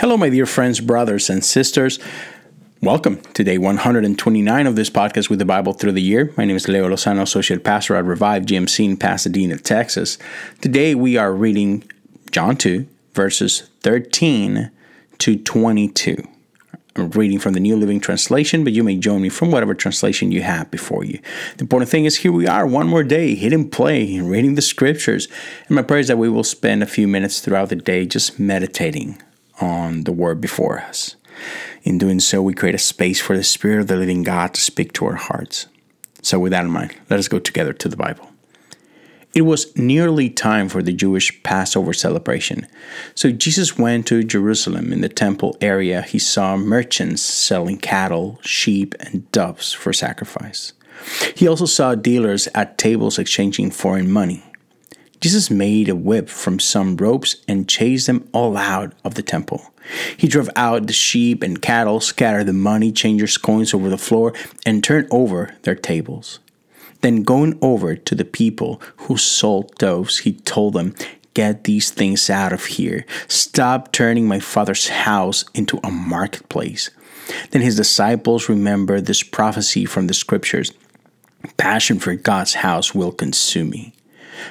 Hello, my dear friends, brothers, and sisters. Welcome to day 129 of this podcast with the Bible through the year. My name is Leo Lozano, Associate Pastor at Revive GMC in Pasadena, Texas. Today we are reading John 2, verses 13 to 22. I'm reading from the New Living Translation, but you may join me from whatever translation you have before you. The important thing is here we are, one more day, hitting play and reading the scriptures. And my prayer is that we will spend a few minutes throughout the day just meditating on the word before us. In doing so, we create a space for the Spirit of the living God to speak to our hearts. So, with that in mind, let us go together to the Bible. It was nearly time for the Jewish Passover celebration. So Jesus went to Jerusalem. In the temple area, he saw merchants selling cattle, sheep, and doves for sacrifice. He also saw dealers at tables exchanging foreign money. Jesus made a whip from some ropes and chased them all out of the temple. He drove out the sheep and cattle, scattered the money changers' coins over the floor, and turned over their tables. Then, going over to the people who sold doves, he told them, Get these things out of here. Stop turning my father's house into a marketplace. Then his disciples remembered this prophecy from the scriptures Passion for God's house will consume me.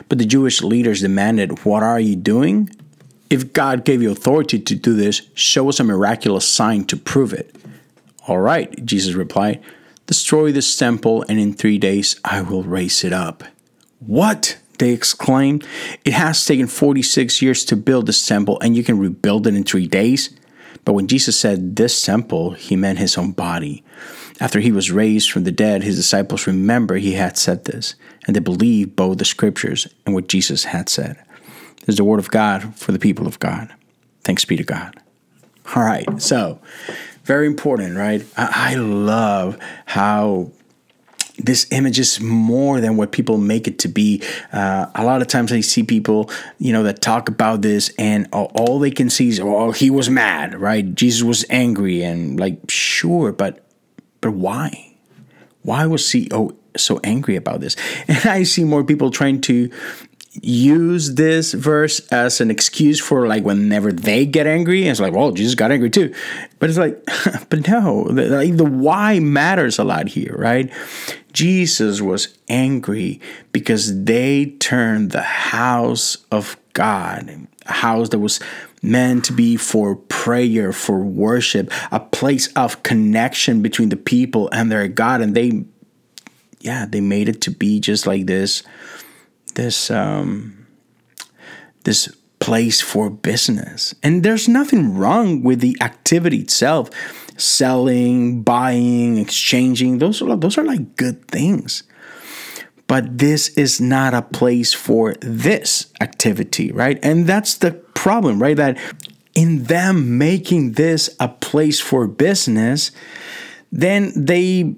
But the Jewish leaders demanded, What are you doing? If God gave you authority to do this, show us a miraculous sign to prove it. All right, Jesus replied, Destroy this temple, and in three days I will raise it up. What? They exclaimed. It has taken 46 years to build this temple, and you can rebuild it in three days? But when Jesus said this temple, he meant his own body. After he was raised from the dead, his disciples remember he had said this, and they believed both the scriptures and what Jesus had said. This is the word of God for the people of God. Thanks be to God. All right, so very important, right? I, I love how this image is more than what people make it to be. Uh, a lot of times I see people, you know, that talk about this and all, all they can see is, oh, he was mad, right? Jesus was angry and like, sure, but why? Why was he oh, so angry about this? And I see more people trying to use this verse as an excuse for like whenever they get angry and it's like well jesus got angry too but it's like but no the, like the why matters a lot here right jesus was angry because they turned the house of god a house that was meant to be for prayer, for worship, a place of connection between the people and their God. And they, yeah, they made it to be just like this, this, um, this place for business. And there's nothing wrong with the activity itself. Selling, buying, exchanging, those are those are like good things but this is not a place for this activity, right? And that's the problem, right? That in them making this a place for business, then they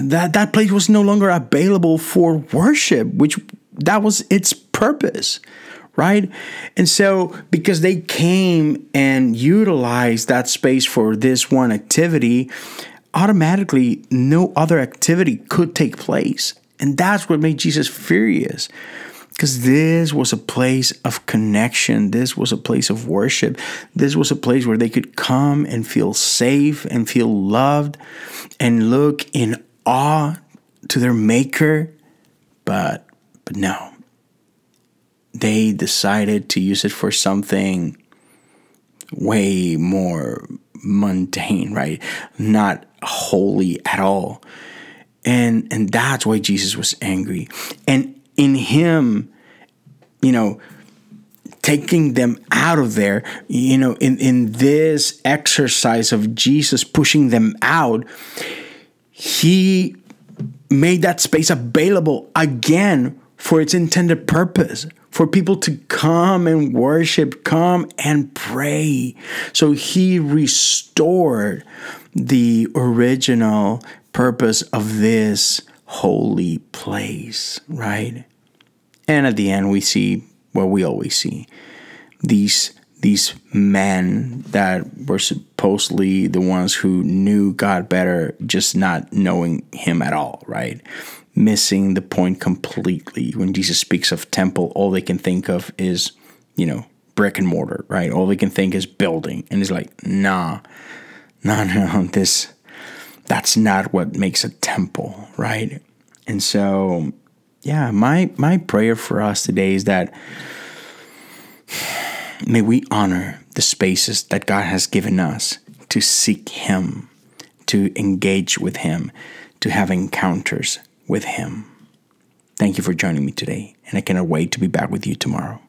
that that place was no longer available for worship, which that was its purpose, right? And so because they came and utilized that space for this one activity, automatically no other activity could take place. And that's what made Jesus furious. Because this was a place of connection. This was a place of worship. This was a place where they could come and feel safe and feel loved and look in awe to their maker. But but no. They decided to use it for something way more mundane, right? Not holy at all and and that's why Jesus was angry and in him you know taking them out of there you know in in this exercise of Jesus pushing them out he made that space available again for its intended purpose for people to come and worship, come and pray. So he restored the original purpose of this holy place, right? And at the end, we see what we always see these these men that were supposedly the ones who knew God better, just not knowing Him at all, right? Missing the point completely. When Jesus speaks of temple, all they can think of is, you know, brick and mortar, right? All they can think is building. And it's like, nah, no, no, this, that's not what makes a temple, right? And so, yeah, my, my prayer for us today is that may we honor the spaces that God has given us to seek Him, to engage with Him, to have encounters with Him. Thank you for joining me today, and I cannot wait to be back with you tomorrow.